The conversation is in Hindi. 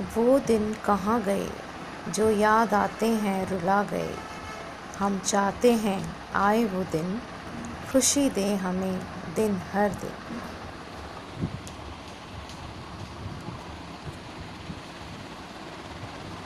वो दिन कहाँ गए? जो याद आते हैं, रुला गए। हम चाहते हैं आए वो दिन। खुशी दे हमें दिन हर दिन।